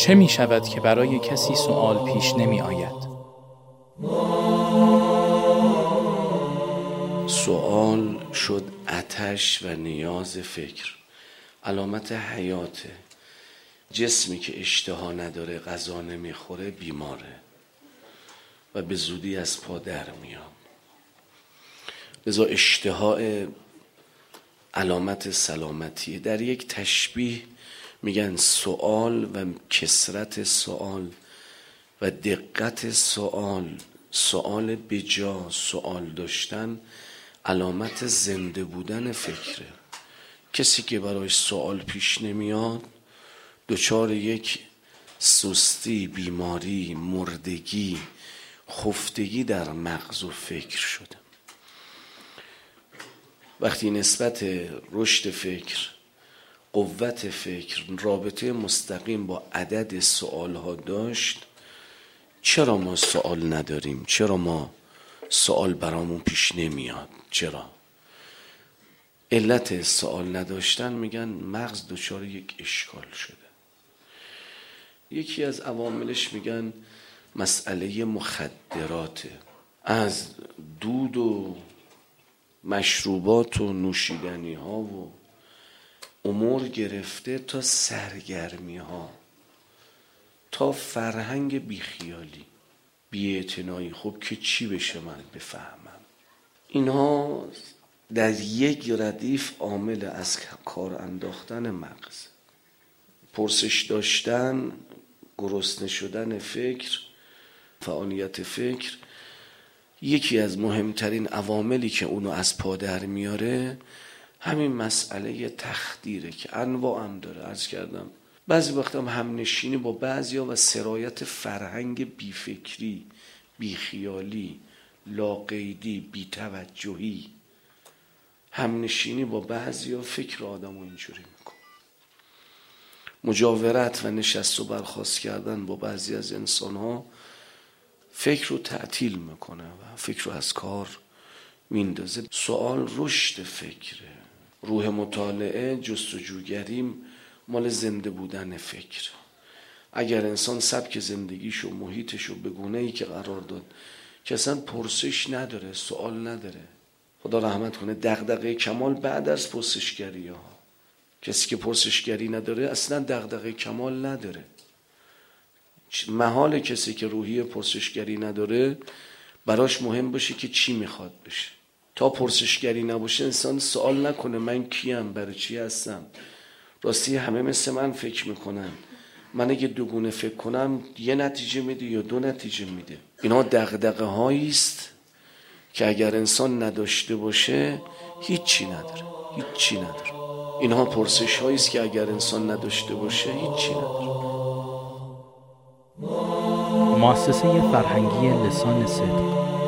چه می شود که برای کسی سوال پیش نمی آید؟ سوال شد اتش و نیاز فکر علامت حیاته جسمی که اشتها نداره غذا نمی‌خوره بیماره و به زودی از پا در میاد لذا اشتها علامت سلامتیه. در یک تشبیه میگن سوال و کسرت سوال و دقت سوال سوال بجا سوال داشتن علامت زنده بودن فکره. کسی که برایش سوال پیش نمیاد دچار یک سستی بیماری مردگی خفتگی در مغز و فکر شده. وقتی نسبت رشد فکر قوت فکر رابطه مستقیم با عدد سوال ها داشت. چرا ما سوال نداریم؟ چرا ما سوال برامون پیش نمیاد؟ چرا؟ علت سوال نداشتن میگن مغز دچار یک اشکال شده. یکی از عواملش میگن مسئله مخدراته از دود و مشروبات و نوشیدنی ها و امور گرفته تا سرگرمی ها تا فرهنگ بیخیالی بیاعتنایی. خب که چی بشه من بفهمم؟ اینها در یک ردیف عامل از کار انداختن مغز. پرسش داشتن گرسنه شدن فکر فعالیت فکر یکی از مهمترین عواملی که اونو از پادر میاره همین مسئله تخدیره که انواع هم داره عرض کردم. بعضی وقت هم همنشینی با بعضیا و سرایت فرهنگ بیفکری بیخیالی لاقیدی بیتوجهی. همنشینی با بعضیا فکر آدم و اینجوری میکن مجاورت و نشست و برخواست کردن با بعضی از انسان ها فکر رو تعطیل می‌کنه و فکر رو از کار میندازه. سوال رشد فکره. روح مطالعه جستجوگریم مال زنده بودن فکر. اگر انسان سبک زندگیش و محیطش رو به گونه ای که قرار داد که اصلا پرسش نداره سوال نداره خدا رحمت کنه دغدغه کمال بعد از پرسشگری ها کسی که پرسشگری نداره اصلا دغدغه کمال نداره. محال کسی که روحی پرسشگری نداره براش مهم باشه که چی می‌خواد بشه. تا پرسشگری نباشه انسان سوال نکنه من کیم برای چی هستم؟ راستی همه مثل من فکر می‌کنن. من اگه دوگونه فکر کنم یه نتیجه میده یا دو نتیجه میده. اینا دغدغه هایی است که اگر انسان نداشته باشه هیچی نداره هیچی نداره. اینها پرسش هایی است که اگر انسان نداشته باشه هیچی نداره. مؤسسه فرهنگی لسان صدق.